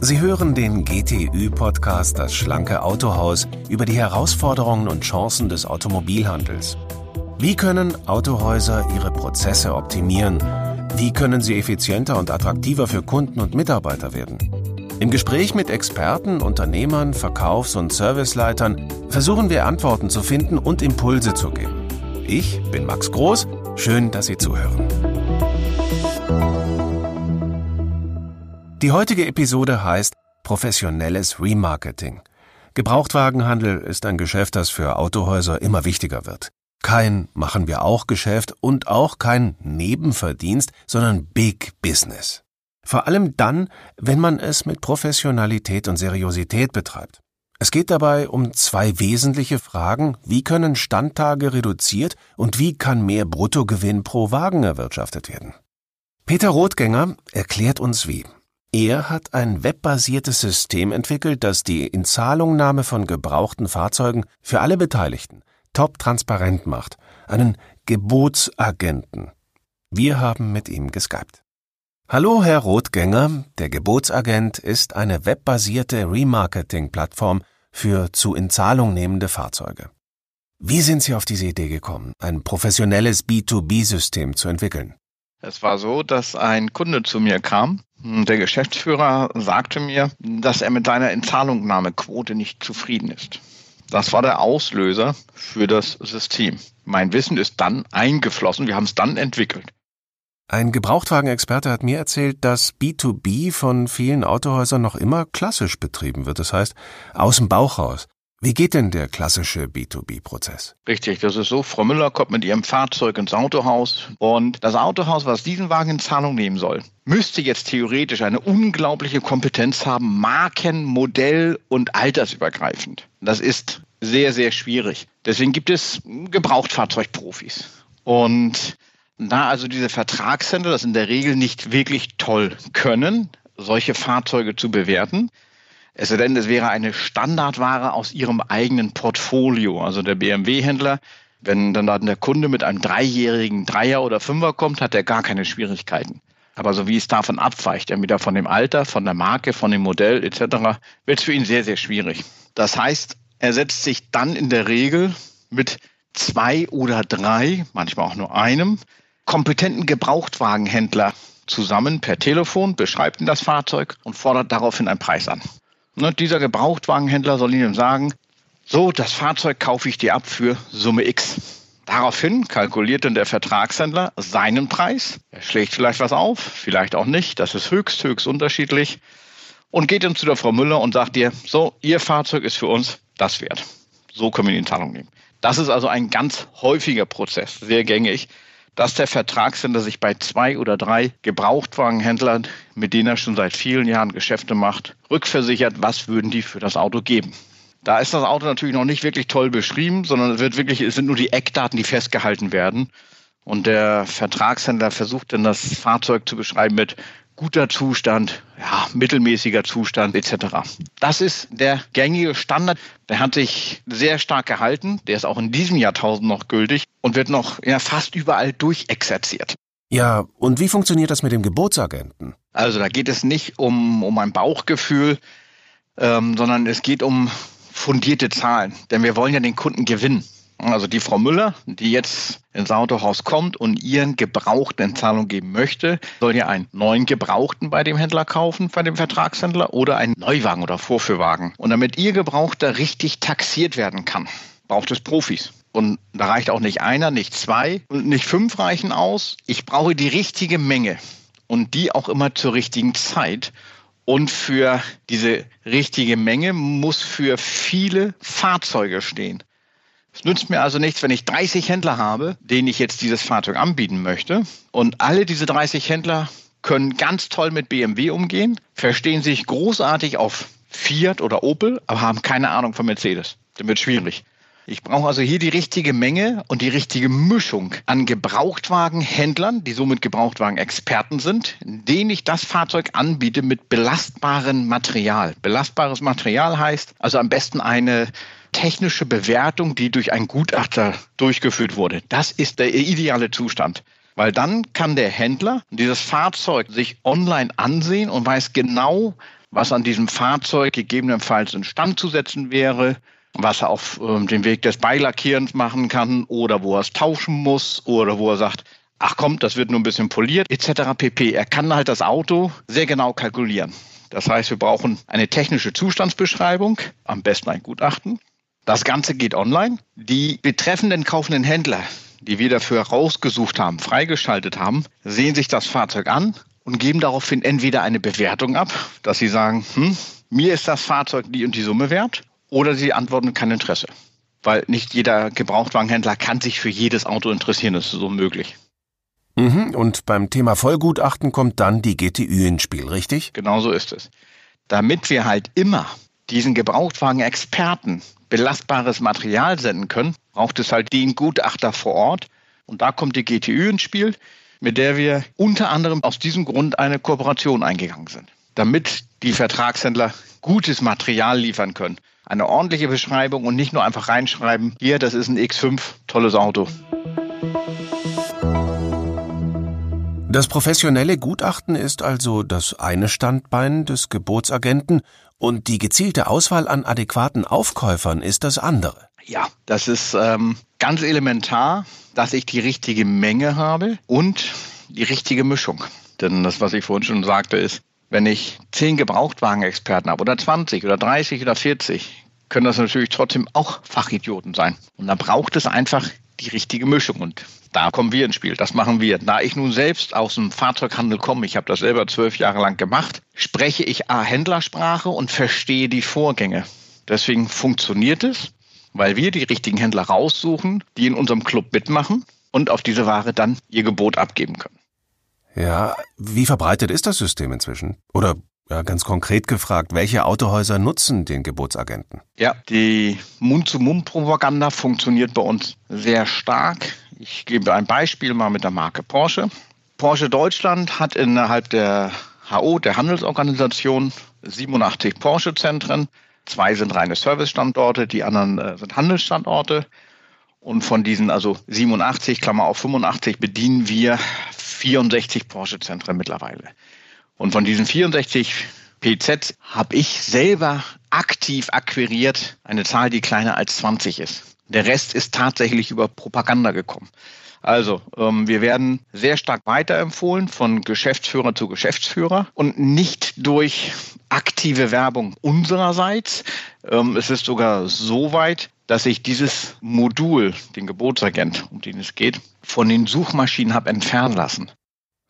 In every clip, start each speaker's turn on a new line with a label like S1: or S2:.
S1: Sie hören den GTÜ-Podcast Das schlanke Autohaus über die Herausforderungen und Chancen des Automobilhandels. Wie können Autohäuser ihre Prozesse optimieren? Wie können sie effizienter und attraktiver für Kunden und Mitarbeiter werden? Im Gespräch mit Experten, Unternehmern, Verkaufs- und Serviceleitern versuchen wir Antworten zu finden und Impulse zu geben. Ich bin Max Groß. Schön, dass Sie zuhören. Die heutige Episode heißt Professionelles Remarketing. Gebrauchtwagenhandel ist ein Geschäft, das für Autohäuser immer wichtiger wird. Kein machen wir auch Geschäft und auch kein Nebenverdienst, sondern Big Business. Vor allem dann, wenn man es mit Professionalität und Seriosität betreibt. Es geht dabei um zwei wesentliche Fragen, wie können Standtage reduziert und wie kann mehr Bruttogewinn pro Wagen erwirtschaftet werden. Peter Rothgänger erklärt uns wie. Er hat ein webbasiertes System entwickelt, das die Inzahlungnahme von gebrauchten Fahrzeugen für alle Beteiligten top transparent macht, einen Gebotsagenten. Wir haben mit ihm geskypt. Hallo, Herr Rothgänger. Der Gebotsagent ist eine webbasierte Remarketing-Plattform für zu Inzahlung nehmende Fahrzeuge. Wie sind Sie auf diese Idee gekommen, ein professionelles B2B-System zu entwickeln?
S2: Es war so, dass ein Kunde zu mir kam. Der Geschäftsführer sagte mir, dass er mit seiner Inzahlungnahmequote nicht zufrieden ist. Das war der Auslöser für das System. Mein Wissen ist dann eingeflossen. Wir haben es dann entwickelt.
S1: Ein Gebrauchtwagenexperte hat mir erzählt, dass B2B von vielen Autohäusern noch immer klassisch betrieben wird. Das heißt, aus dem Bauch raus. Wie geht denn der klassische B2B-Prozess?
S2: Richtig, das ist so. Frau Müller kommt mit ihrem Fahrzeug ins Autohaus und das Autohaus, was diesen Wagen in Zahlung nehmen soll, müsste jetzt theoretisch eine unglaubliche Kompetenz haben, Marken, Modell und altersübergreifend. Das ist sehr, sehr schwierig. Deswegen gibt es Gebrauchtfahrzeugprofis. Und da also diese Vertragshändler das in der Regel nicht wirklich toll können, solche Fahrzeuge zu bewerten, es sei denn, es wäre eine Standardware aus ihrem eigenen Portfolio. Also der BMW-Händler, wenn dann der Kunde mit einem dreijährigen Dreier oder Fünfer kommt, hat er gar keine Schwierigkeiten. Aber so wie es davon abweicht, entweder von dem Alter, von der Marke, von dem Modell etc., wird es für ihn sehr, sehr schwierig. Das heißt, er setzt sich dann in der Regel mit zwei oder drei, manchmal auch nur einem, kompetenten Gebrauchtwagenhändler zusammen per Telefon, beschreibt ihm das Fahrzeug und fordert daraufhin einen Preis an. Ne, dieser Gebrauchtwagenhändler soll Ihnen sagen, so, das Fahrzeug kaufe ich dir ab für Summe X. Daraufhin kalkuliert dann der Vertragshändler seinen Preis. Er schlägt vielleicht was auf, vielleicht auch nicht. Das ist höchst, höchst unterschiedlich. Und geht dann zu der Frau Müller und sagt ihr, so, Ihr Fahrzeug ist für uns das wert. So können wir die Zahlung nehmen. Das ist also ein ganz häufiger Prozess, sehr gängig dass der Vertragshändler sich bei zwei oder drei Gebrauchtwagenhändlern, mit denen er schon seit vielen Jahren Geschäfte macht, rückversichert, was würden die für das Auto geben. Da ist das Auto natürlich noch nicht wirklich toll beschrieben, sondern es wird wirklich, es sind nur die Eckdaten, die festgehalten werden. Und der Vertragshändler versucht dann das Fahrzeug zu beschreiben mit guter Zustand, ja, mittelmäßiger Zustand etc. Das ist der gängige Standard. Der hat sich sehr stark gehalten. Der ist auch in diesem Jahrtausend noch gültig und wird noch ja, fast überall durchexerziert.
S1: Ja, und wie funktioniert das mit dem Gebotsagenten?
S2: Also da geht es nicht um, um ein Bauchgefühl, ähm, sondern es geht um fundierte Zahlen. Denn wir wollen ja den Kunden gewinnen. Also die Frau Müller, die jetzt ins Autohaus kommt und ihren Gebrauchten in Zahlung geben möchte, soll ja einen neuen Gebrauchten bei dem Händler kaufen, bei dem Vertragshändler oder einen Neuwagen oder Vorführwagen. Und damit ihr Gebrauchter richtig taxiert werden kann, braucht es Profis. Und da reicht auch nicht einer, nicht zwei und nicht fünf reichen aus. Ich brauche die richtige Menge und die auch immer zur richtigen Zeit. Und für diese richtige Menge muss für viele Fahrzeuge stehen. Es nützt mir also nichts, wenn ich 30 Händler habe, denen ich jetzt dieses Fahrzeug anbieten möchte. Und alle diese 30 Händler können ganz toll mit BMW umgehen, verstehen sich großartig auf Fiat oder Opel, aber haben keine Ahnung von Mercedes. Das wird schwierig. Ich brauche also hier die richtige Menge und die richtige Mischung an Gebrauchtwagenhändlern, die somit Gebrauchtwagen-Experten sind, denen ich das Fahrzeug anbiete mit belastbarem Material. Belastbares Material heißt also am besten eine technische Bewertung, die durch einen Gutachter durchgeführt wurde. Das ist der ideale Zustand. Weil dann kann der Händler dieses Fahrzeug sich online ansehen und weiß genau, was an diesem Fahrzeug gegebenenfalls instand zu setzen wäre, was er auf äh, dem Weg des Beilackierens machen kann oder wo er es tauschen muss oder wo er sagt, ach komm, das wird nur ein bisschen poliert, etc. pp. Er kann halt das Auto sehr genau kalkulieren. Das heißt, wir brauchen eine technische Zustandsbeschreibung, am besten ein Gutachten. Das Ganze geht online. Die betreffenden kaufenden Händler, die wir dafür rausgesucht haben, freigeschaltet haben, sehen sich das Fahrzeug an und geben daraufhin entweder eine Bewertung ab, dass sie sagen, hm, mir ist das Fahrzeug die und die Summe wert, oder sie antworten kein Interesse. Weil nicht jeder Gebrauchtwagenhändler kann sich für jedes Auto interessieren, das ist so möglich.
S1: Mhm, und beim Thema Vollgutachten kommt dann die GTÜ ins Spiel, richtig?
S2: Genau so ist es. Damit wir halt immer diesen Gebrauchtwagen-Experten belastbares Material senden können, braucht es halt den Gutachter vor Ort. Und da kommt die GTÜ ins Spiel, mit der wir unter anderem aus diesem Grund eine Kooperation eingegangen sind, damit die Vertragshändler gutes Material liefern können. Eine ordentliche Beschreibung und nicht nur einfach reinschreiben, hier, das ist ein X5, tolles Auto.
S1: Das professionelle Gutachten ist also das eine Standbein des Gebotsagenten und die gezielte Auswahl an adäquaten Aufkäufern ist das andere.
S2: Ja, das ist ähm, ganz elementar, dass ich die richtige Menge habe und die richtige Mischung. Denn das, was ich vorhin schon sagte, ist, wenn ich zehn Gebrauchtwagenexperten habe oder 20 oder 30 oder 40, können das natürlich trotzdem auch Fachidioten sein. Und da braucht es einfach die richtige Mischung. Und da kommen wir ins Spiel. Das machen wir. Da ich nun selbst aus dem Fahrzeughandel komme, ich habe das selber zwölf Jahre lang gemacht, spreche ich A Händlersprache und verstehe die Vorgänge. Deswegen funktioniert es, weil wir die richtigen Händler raussuchen, die in unserem Club mitmachen und auf diese Ware dann ihr Gebot abgeben können.
S1: Ja, wie verbreitet ist das System inzwischen? Oder ja, ganz konkret gefragt, welche Autohäuser nutzen den Gebotsagenten?
S2: Ja, die Mund-zu-Mund-Propaganda funktioniert bei uns sehr stark. Ich gebe ein Beispiel mal mit der Marke Porsche. Porsche Deutschland hat innerhalb der HO, der Handelsorganisation, 87 Porsche-Zentren. Zwei sind reine Service-Standorte, die anderen äh, sind Handelsstandorte. Und von diesen also 87, Klammer auf 85, bedienen wir 64 Porsche-Zentren mittlerweile. Und von diesen 64 PZ habe ich selber aktiv akquiriert eine Zahl, die kleiner als 20 ist. Der Rest ist tatsächlich über Propaganda gekommen. Also, ähm, wir werden sehr stark weiterempfohlen von Geschäftsführer zu Geschäftsführer und nicht durch aktive Werbung unsererseits. Ähm, es ist sogar so weit, dass ich dieses Modul, den Gebotsagent, um den es geht, von den Suchmaschinen habe entfernen lassen.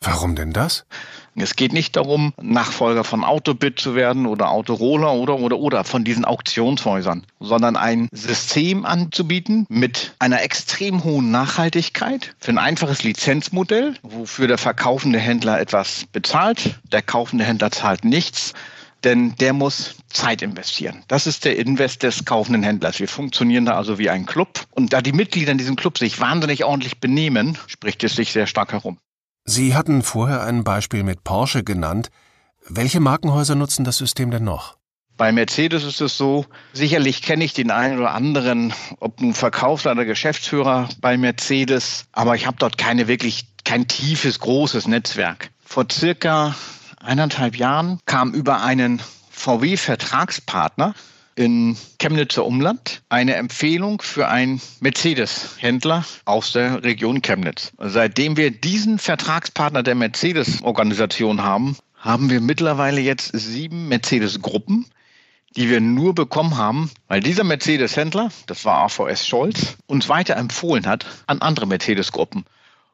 S1: Warum denn das?
S2: Es geht nicht darum, Nachfolger von Autobit zu werden oder Autoroller oder oder oder von diesen Auktionshäusern, sondern ein System anzubieten mit einer extrem hohen Nachhaltigkeit für ein einfaches Lizenzmodell, wofür der verkaufende Händler etwas bezahlt, der kaufende Händler zahlt nichts denn der muss Zeit investieren. Das ist der Invest des kaufenden Händlers. Wir funktionieren da also wie ein Club. Und da die Mitglieder in diesem Club sich wahnsinnig ordentlich benehmen, spricht es sich sehr stark herum.
S1: Sie hatten vorher ein Beispiel mit Porsche genannt. Welche Markenhäuser nutzen das System denn noch?
S2: Bei Mercedes ist es so, sicherlich kenne ich den einen oder anderen, ob nun Verkaufsleiter oder Geschäftsführer bei Mercedes, aber ich habe dort keine wirklich, kein tiefes, großes Netzwerk. Vor circa eineinhalb Jahren kam über einen VW-Vertragspartner in Chemnitzer Umland eine Empfehlung für einen Mercedes-Händler aus der Region Chemnitz. Seitdem wir diesen Vertragspartner der Mercedes-Organisation haben, haben wir mittlerweile jetzt sieben Mercedes-Gruppen, die wir nur bekommen haben, weil dieser Mercedes-Händler, das war AVS Scholz, uns weiterempfohlen hat an andere Mercedes-Gruppen.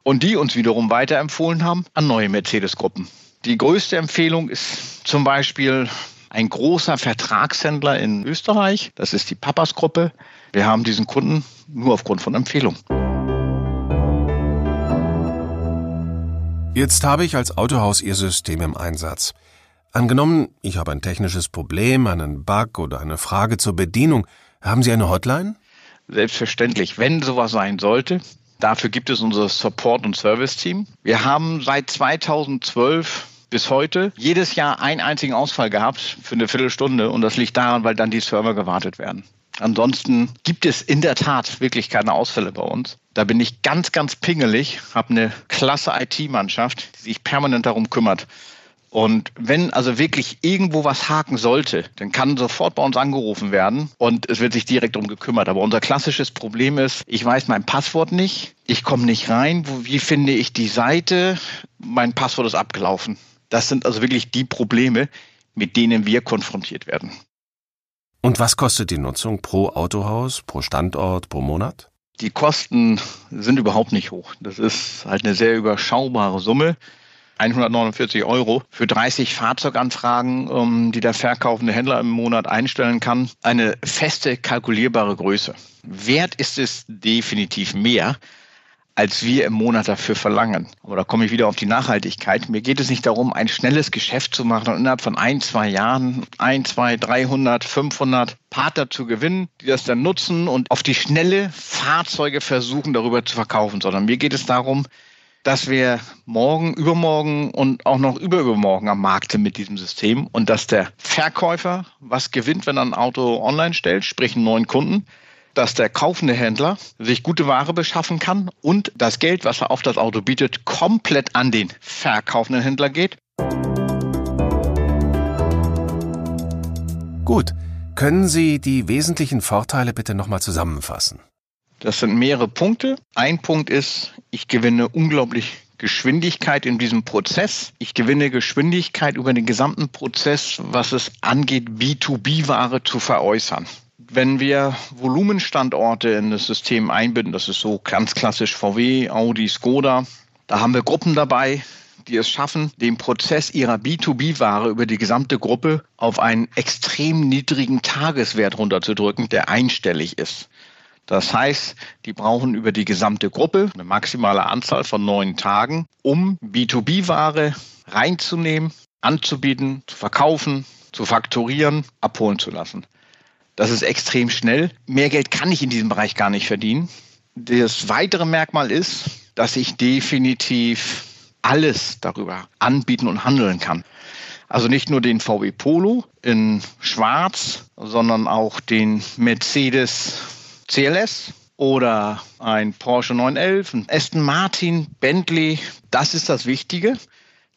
S2: Und die uns wiederum weiterempfohlen haben an neue Mercedes-Gruppen. Die größte Empfehlung ist zum Beispiel ein großer Vertragshändler in Österreich. Das ist die Papas-Gruppe. Wir haben diesen Kunden nur aufgrund von Empfehlung.
S1: Jetzt habe ich als Autohaus Ihr System im Einsatz. Angenommen, ich habe ein technisches Problem, einen Bug oder eine Frage zur Bedienung. Haben Sie eine Hotline?
S2: Selbstverständlich, wenn sowas sein sollte. Dafür gibt es unser Support- und Service-Team. Wir haben seit 2012 bis heute jedes Jahr einen einzigen Ausfall gehabt für eine Viertelstunde und das liegt daran, weil dann die Server gewartet werden. Ansonsten gibt es in der Tat wirklich keine Ausfälle bei uns. Da bin ich ganz, ganz pingelig, habe eine klasse IT-Mannschaft, die sich permanent darum kümmert. Und wenn also wirklich irgendwo was haken sollte, dann kann sofort bei uns angerufen werden und es wird sich direkt um gekümmert. Aber unser klassisches Problem ist, ich weiß mein Passwort nicht, ich komme nicht rein, wie finde ich die Seite, mein Passwort ist abgelaufen. Das sind also wirklich die Probleme, mit denen wir konfrontiert werden.
S1: Und was kostet die Nutzung pro Autohaus, pro Standort, pro Monat?
S2: Die Kosten sind überhaupt nicht hoch. Das ist halt eine sehr überschaubare Summe. 149 Euro für 30 Fahrzeuganfragen, ähm, die der verkaufende Händler im Monat einstellen kann. Eine feste, kalkulierbare Größe. Wert ist es definitiv mehr, als wir im Monat dafür verlangen. Aber da komme ich wieder auf die Nachhaltigkeit. Mir geht es nicht darum, ein schnelles Geschäft zu machen und innerhalb von ein, zwei Jahren ein, zwei, 300, 500 Partner zu gewinnen, die das dann nutzen und auf die schnelle Fahrzeuge versuchen, darüber zu verkaufen, sondern mir geht es darum, dass wir morgen, übermorgen und auch noch überübermorgen am Markt sind mit diesem System und dass der Verkäufer was gewinnt, wenn er ein Auto online stellt, sprich einen neuen Kunden, dass der kaufende Händler sich gute Ware beschaffen kann und das Geld, was er auf das Auto bietet, komplett an den verkaufenden Händler geht.
S1: Gut. Können Sie die wesentlichen Vorteile bitte nochmal zusammenfassen?
S2: Das sind mehrere Punkte. Ein Punkt ist, ich gewinne unglaublich Geschwindigkeit in diesem Prozess. Ich gewinne Geschwindigkeit über den gesamten Prozess, was es angeht, B2B-Ware zu veräußern. Wenn wir Volumenstandorte in das System einbinden, das ist so ganz klassisch VW, Audi, Skoda, da haben wir Gruppen dabei, die es schaffen, den Prozess ihrer B2B-Ware über die gesamte Gruppe auf einen extrem niedrigen Tageswert runterzudrücken, der einstellig ist. Das heißt, die brauchen über die gesamte Gruppe eine maximale Anzahl von neun Tagen, um B2B-Ware reinzunehmen, anzubieten, zu verkaufen, zu fakturieren, abholen zu lassen. Das ist extrem schnell. Mehr Geld kann ich in diesem Bereich gar nicht verdienen. Das weitere Merkmal ist, dass ich definitiv alles darüber anbieten und handeln kann. Also nicht nur den VW Polo in Schwarz, sondern auch den Mercedes CLS oder ein Porsche 911, ein Aston Martin, Bentley. Das ist das Wichtige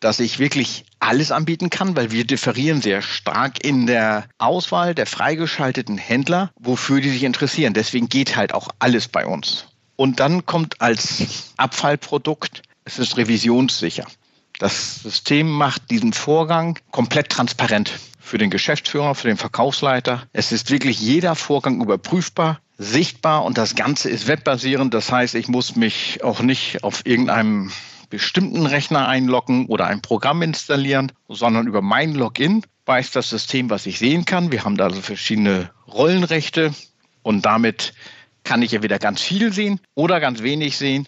S2: dass ich wirklich alles anbieten kann, weil wir differieren sehr stark in der Auswahl der freigeschalteten Händler, wofür die sich interessieren. Deswegen geht halt auch alles bei uns. Und dann kommt als Abfallprodukt, es ist revisionssicher. Das System macht diesen Vorgang komplett transparent für den Geschäftsführer, für den Verkaufsleiter. Es ist wirklich jeder Vorgang überprüfbar, sichtbar und das Ganze ist webbasierend. Das heißt, ich muss mich auch nicht auf irgendeinem bestimmten Rechner einloggen oder ein Programm installieren, sondern über mein Login weiß das System, was ich sehen kann. Wir haben da also verschiedene Rollenrechte und damit kann ich ja wieder ganz viel sehen oder ganz wenig sehen.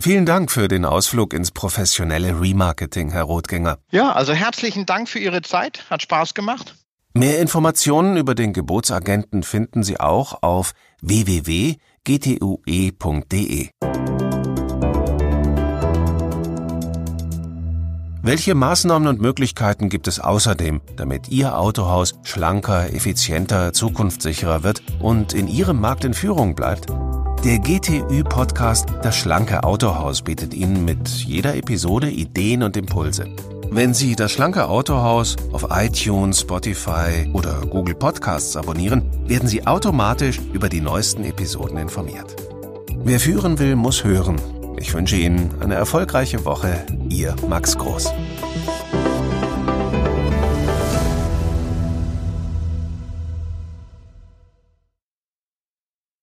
S1: Vielen Dank für den Ausflug ins professionelle Remarketing, Herr Rotgänger.
S2: Ja, also herzlichen Dank für Ihre Zeit. Hat Spaß gemacht.
S1: Mehr Informationen über den Gebotsagenten finden Sie auch auf www.gtue.de. Welche Maßnahmen und Möglichkeiten gibt es außerdem, damit Ihr Autohaus schlanker, effizienter, zukunftssicherer wird und in Ihrem Markt in Führung bleibt? Der GTÜ-Podcast Das schlanke Autohaus bietet Ihnen mit jeder Episode Ideen und Impulse. Wenn Sie das schlanke Autohaus auf iTunes, Spotify oder Google Podcasts abonnieren, werden Sie automatisch über die neuesten Episoden informiert. Wer führen will, muss hören. Ich wünsche Ihnen eine erfolgreiche Woche. Ihr Max Groß.